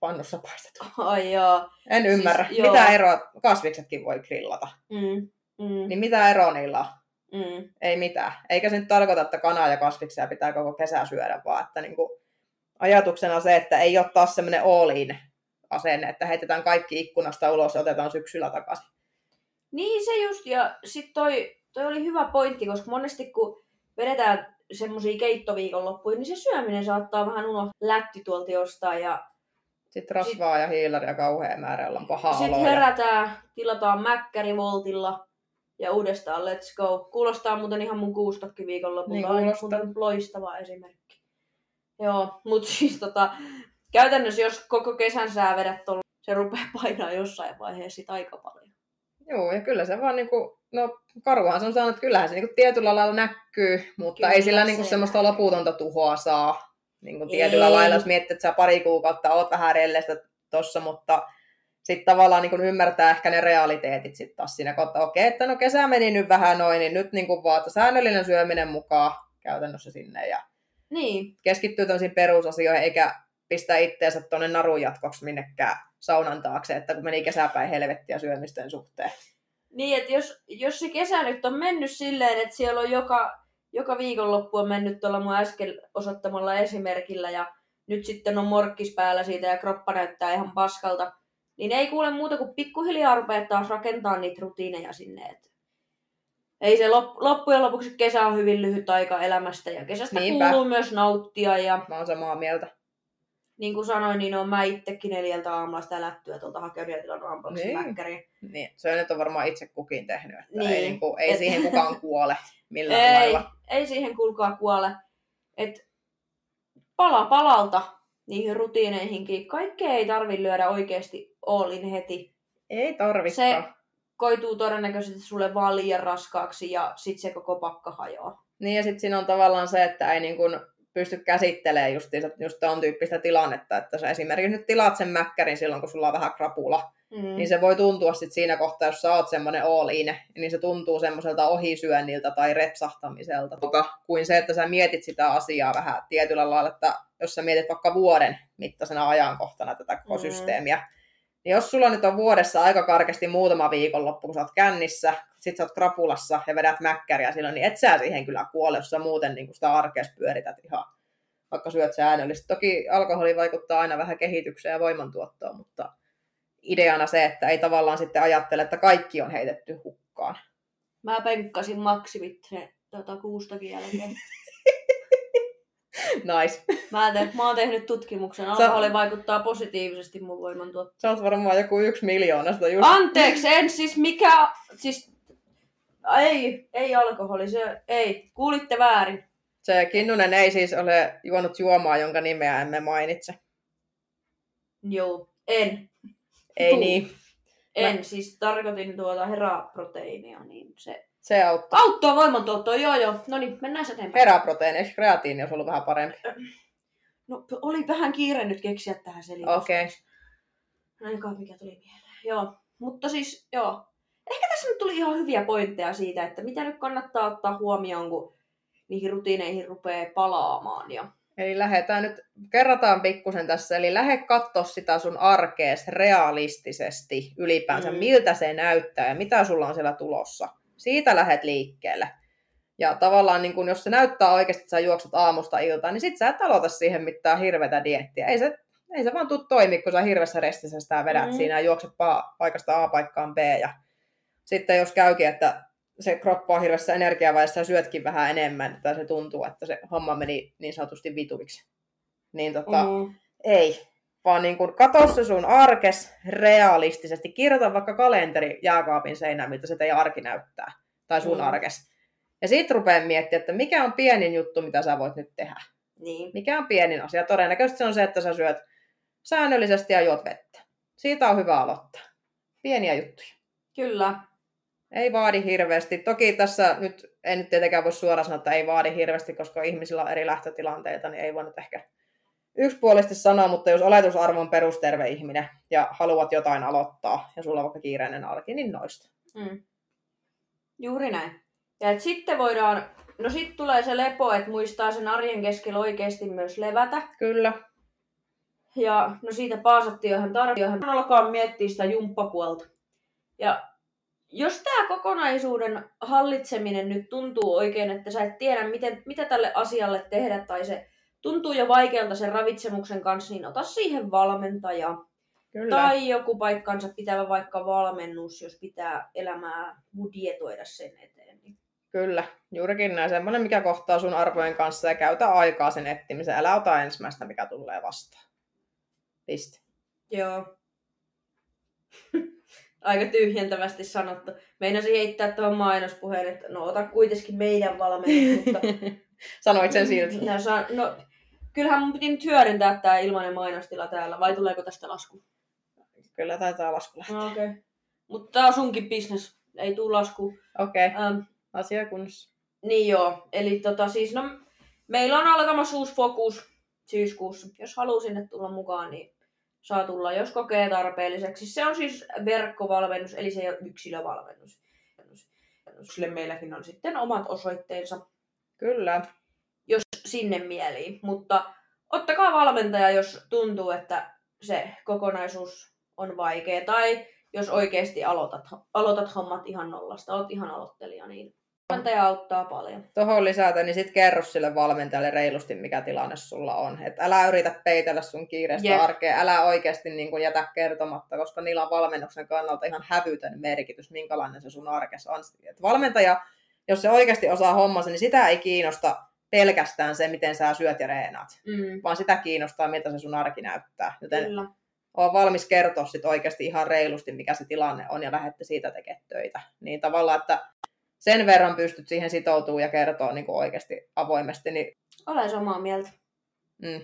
pannussa paistettu? Ai joo. En Siis, ymmärrä. joo. mitä eroa? Kasviksetkin voi grillata. Mm. Mm. Niin mitä eroa niillä on? Mm. Ei mitään. Eikä se nyt tarkoita, että kanaa ja kasviksia pitää koko kesä syödä, vaan että niinku ajatuksena se, että ei ole taas semmoinen all asenne, että heitetään kaikki ikkunasta ulos ja otetaan syksyllä takaisin. Niin se just, ja sit toi, toi oli hyvä pointti, koska monesti kun vedetään semmosia keittoviikonloppuja, niin se syöminen saattaa vähän unohtaa lätti tuolta jostain, ja Sitten rasvaa ja hiilaria kauhean määrä, jolla on pahaa sitten herätään, tilataan mäkkäri voltilla, ja uudestaan let's go. Kuulostaa muuten ihan mun kuustokki viikonlopulta, Niin kuulostaa. muuten loistava esimerkki. Joo, mutta siis tota, käytännössä jos koko kesän sää vedät tuolla, se rupeaa painaa jossain vaiheessa sit aika paljon. Joo, ja kyllä se vaan niinku, no karuhan se on sanonut, että kyllähän se niinku tietyllä lailla näkyy, mutta Kyllä ei sillä niinku se semmoista loputonta tuhoa saa. Niinku tietyllä Ei. lailla, jos miettii, että sä pari kuukautta oot vähän rellestä tossa, mutta sitten tavallaan niinku ymmärtää ehkä ne realiteetit sitten taas siinä kohtaa. Okei, että no kesä meni nyt vähän noin, niin nyt niinku vaan että säännöllinen syöminen mukaan käytännössä sinne ja Niin, keskittyy tämmöisiin perusasioihin, eikä pistää itteensä tuonne narun jatkoksi minnekään saunan taakse, että kun meni kesäpäin helvettiä syömisten suhteen. Niin, että jos, jos se kesä nyt on mennyt silleen, että siellä on joka, joka viikonloppu on mennyt tuolla mun äsken osoittamalla esimerkillä ja nyt sitten on morkkis päällä siitä ja kroppa näyttää ihan paskalta, niin ei kuule muuta kuin pikkuhiljaa rupeaa taas rakentaa niitä rutiineja sinne. Et ei se lop, loppujen lopuksi kesä on hyvin lyhyt aika elämästä ja kesästä Niinpä. kuuluu myös nauttia ja Mä oon samaa mieltä. Niin kuin sanoin, niin on mä itsekin neljältä aamulla sitä lättyä tuolta tilannut ampulaksi Niin. Niin, se nyt on varmaan itse kukin tehnyt, että Niin. ei, niin kuin, ei Et- siihen kukaan kuole millään Ei, lailla. ei siihen kuulkaa kuole. Et pala palalta niihin rutiineihinkin. Kaikkea ei tarvi lyödä oikeasti all in heti. Ei tarvikaan. Se koituu todennäköisesti sulle vaan liian raskaaksi ja sit se koko pakka hajoaa. Niin ja sitten siinä on tavallaan se, että ei niin kuin pysty käsittelemään just, just ton tyyppistä tilannetta, että sä esimerkiksi nyt tilaat sen mäkkärin silloin, kun sulla on vähän krapula, mm. niin se voi tuntua sit siinä kohtaa, jos sä oot semmoinen all in, niin se tuntuu semmoiselta ohisyönniltä tai repsahtamiselta, kuin se, että sä mietit sitä asiaa vähän tietyllä lailla, että jos sä mietit vaikka vuoden mittaisena ajankohtana tätä koko mm. systeemiä, niin jos sulla nyt on vuodessa aika karkeasti muutama viikonloppu, kun sä oot kännissä, sit sä oot krapulassa ja vedät mäkkäriä silloin, niin et sä siihen kyllä kuole, jos sä muuten niin sitä arkea pyörität ihan, vaikka syöt säännöllisesti. Toki alkoholi vaikuttaa aina vähän kehitykseen ja voimantuottoon, mutta ideana se, että ei tavallaan sitten ajattele, että kaikki on heitetty hukkaan. Mä penkkasin maksimit ne tota, kuustakin jälkeen. nice. Mä, te, mä oon tehnyt tutkimuksen. Alkoholi Sä... vaikuttaa positiivisesti mun voimantuottoon. Sä oot varmaan joku yksi miljoonasta just. Anteeksi, en siis mikä... Siis... Ei, ei alkoholi, se ei. Kuulitte väärin. Se Kinnunen ei siis ole juonut juomaa, jonka nimeä emme mainitse. Joo, en. Ei Tuu. niin. En, Mä... siis tarkoitin tuota heraproteiinia, niin se se auttaa. Auttaa voimantuottoa, joo joo. No niin, mennään eteenpäin. Eräproteiini, eikö kreatiini olisi ollut vähän parempi? No oli vähän kiire nyt keksiä tähän selitys. Okei. Okay. No mikä tuli mieleen. Joo, mutta siis joo. Ehkä tässä nyt tuli ihan hyviä pointteja siitä, että mitä nyt kannattaa ottaa huomioon, kun niihin rutiineihin rupeaa palaamaan. Ja... Eli lähdetään nyt, kerrataan pikkusen tässä, eli lähde katsoa sitä sun arkees realistisesti ylipäänsä, mm. miltä se näyttää ja mitä sulla on siellä tulossa. Siitä lähdet liikkeelle. Ja tavallaan niin kun, jos se näyttää oikeasti, että sä juoksut aamusta iltaan, niin sit sä et aloita siihen mitään hirveätä diettiä. Ei se, ei se vaan tuu toimi, kun sä hirveässä restissä sitä vedät mm. siinä ja juokset pa- paikasta A paikkaan B. Ja sitten jos käykin, että se kroppa on hirveässä energiavaiheessa ja syötkin vähän enemmän, että se tuntuu, että se homma meni niin sanotusti vituviksi. Niin tota, mm. ei vaan niin kun katso se sun arkes realistisesti. Kirjoita vaikka kalenteri jääkaapin seinään, miltä se teidän arki näyttää. Tai sun mm. arkes. Ja sitten rupeaa miettimään, että mikä on pienin juttu, mitä sä voit nyt tehdä. Niin. Mikä on pienin asia? Todennäköisesti se on se, että sä syöt säännöllisesti ja juot vettä. Siitä on hyvä aloittaa. Pieniä juttuja. Kyllä. Ei vaadi hirveästi. Toki tässä nyt en nyt tietenkään voi suoraan sanoa, että ei vaadi hirveästi, koska ihmisillä on eri lähtötilanteita, niin ei voi nyt ehkä yksipuolisesti sanoa, mutta jos oletusarvo on perusterve ihminen ja haluat jotain aloittaa ja sulla on vaikka kiireinen arki, niin noista. Mm. Juuri näin. Ja et sitten voidaan, no sitten tulee se lepo, että muistaa sen arjen keskellä oikeasti myös levätä. Kyllä. Ja no siitä paasattiin ihan tarvittiin alkaa miettiä sitä jumppapuolta. Ja jos tämä kokonaisuuden hallitseminen nyt tuntuu oikein, että sä et tiedä, miten, mitä tälle asialle tehdä, tai se tuntuu jo vaikealta sen ravitsemuksen kanssa, niin ota siihen valmentaja. Kyllä. Tai joku paikkansa pitävä vaikka valmennus, jos pitää elämää budjetoida sen eteen. Niin. Kyllä, juurikin näin. Semmoinen, mikä kohtaa sun arvojen kanssa ja käytä aikaa sen etsimiseen. Älä ota ensimmäistä, mikä tulee vastaan. Piste. Joo. Aika tyhjentävästi sanottu. Meinasin heittää tuohon mainospuheen, että no ota kuitenkin meidän valmennus, mutta... Sanoit sen silti. No, no, kyllähän mun piti nyt hyödyntää tämä ilmainen mainostila täällä, vai tuleeko tästä lasku? Kyllä taitaa lasku lähteä. No, okay. Mutta tää on sunkin business, ei tuu lasku. Okei, okay. ähm, asia kunnossa. Niin joo, eli tota siis, no, meillä on alkamassa uusi fokus syyskuussa. Jos haluaa sinne tulla mukaan, niin saa tulla, jos kokee tarpeelliseksi. Se on siis verkkovalmennus, eli se ei ole yksilövalmennus. Sille meilläkin on sitten omat osoitteensa. Kyllä sinne mieliin. Mutta ottakaa valmentaja, jos tuntuu, että se kokonaisuus on vaikea. Tai jos oikeasti aloitat, aloitat hommat ihan nollasta, oot ihan aloittelija, niin valmentaja auttaa paljon. Tuohon lisätä, niin sitten kerro sille valmentajalle reilusti, mikä tilanne sulla on. Et älä yritä peitellä sun kiireistä yep. arkea, älä oikeasti niin kun jätä kertomatta, koska niillä on valmennuksen kannalta ihan hävytön merkitys, minkälainen se sun arkes on. Et valmentaja, jos se oikeasti osaa hommansa, niin sitä ei kiinnosta pelkästään se, miten sä syöt ja reenaat, mm. vaan sitä kiinnostaa, miltä se sun arki näyttää. Joten Kyllä. on valmis kertoa sit oikeasti ihan reilusti, mikä se tilanne on, ja lähette siitä tekemään töitä. Niin tavallaan, että sen verran pystyt siihen sitoutumaan ja kertoa niin oikeasti avoimesti. Niin... Olen samaa mieltä. Mm.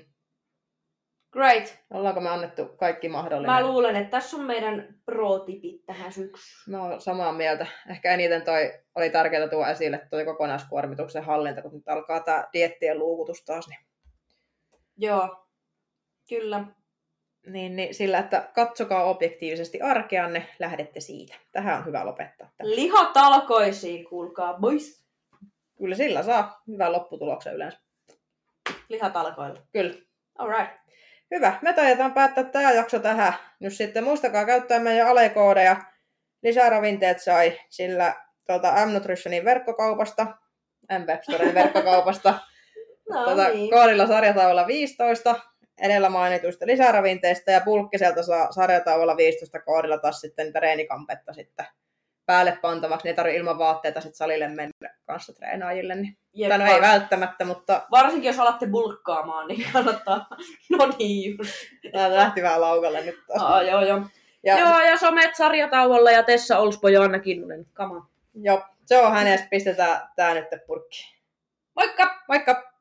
Great. Ollaanko me annettu kaikki mahdollinen? Mä luulen, että tässä on meidän pro-tipit tähän syksyyn. Mä oon samaa mieltä. Ehkä eniten toi oli tärkeää tuoda esille toi kokonaiskuormituksen hallinta, kun nyt alkaa tää diettien luukutus taas. Niin, Joo, kyllä. niin, niin sillä, että katsokaa objektiivisesti arkeanne, lähdette siitä. Tähän on hyvä lopettaa. Tämä. Lihatalkoisiin, kuulkaa, boys. Kyllä sillä saa hyvän lopputuloksen yleensä. Lihatalkoilla. Kyllä. Alright. Hyvä. Me taidetaan päättää tämä jakso tähän. Nyt sitten muistakaa käyttää meidän alekoodeja. Lisäravinteet sai sillä tuolta M-Nutritionin verkkokaupasta, M-Webstoren verkkokaupasta. No tuota, niin. koodilla sarjataululla 15 edellä mainituista lisäravinteista ja pulkkiselta saa sarjataululla 15 koodilla taas sitten niitä reenikampetta sitten päälle pantavaksi. Ne ei tarvitse ilman vaatteita sitten salille mennä kanssa treenaajille. Niin. Jep, Tai no ei välttämättä, mutta Varsinkin jos alatte bulkkaamaan, niin kannattaa. No niin just. tää lähti vähän laukalle nyt. Aa, joo, joo. Ja, Joo, ja somet sarjatauolla ja Tessa Olspo Joanna Kinnunen. Come on. jo, se on hänestä, pistetään tää nyt purkkiin. Moikka! Moikka!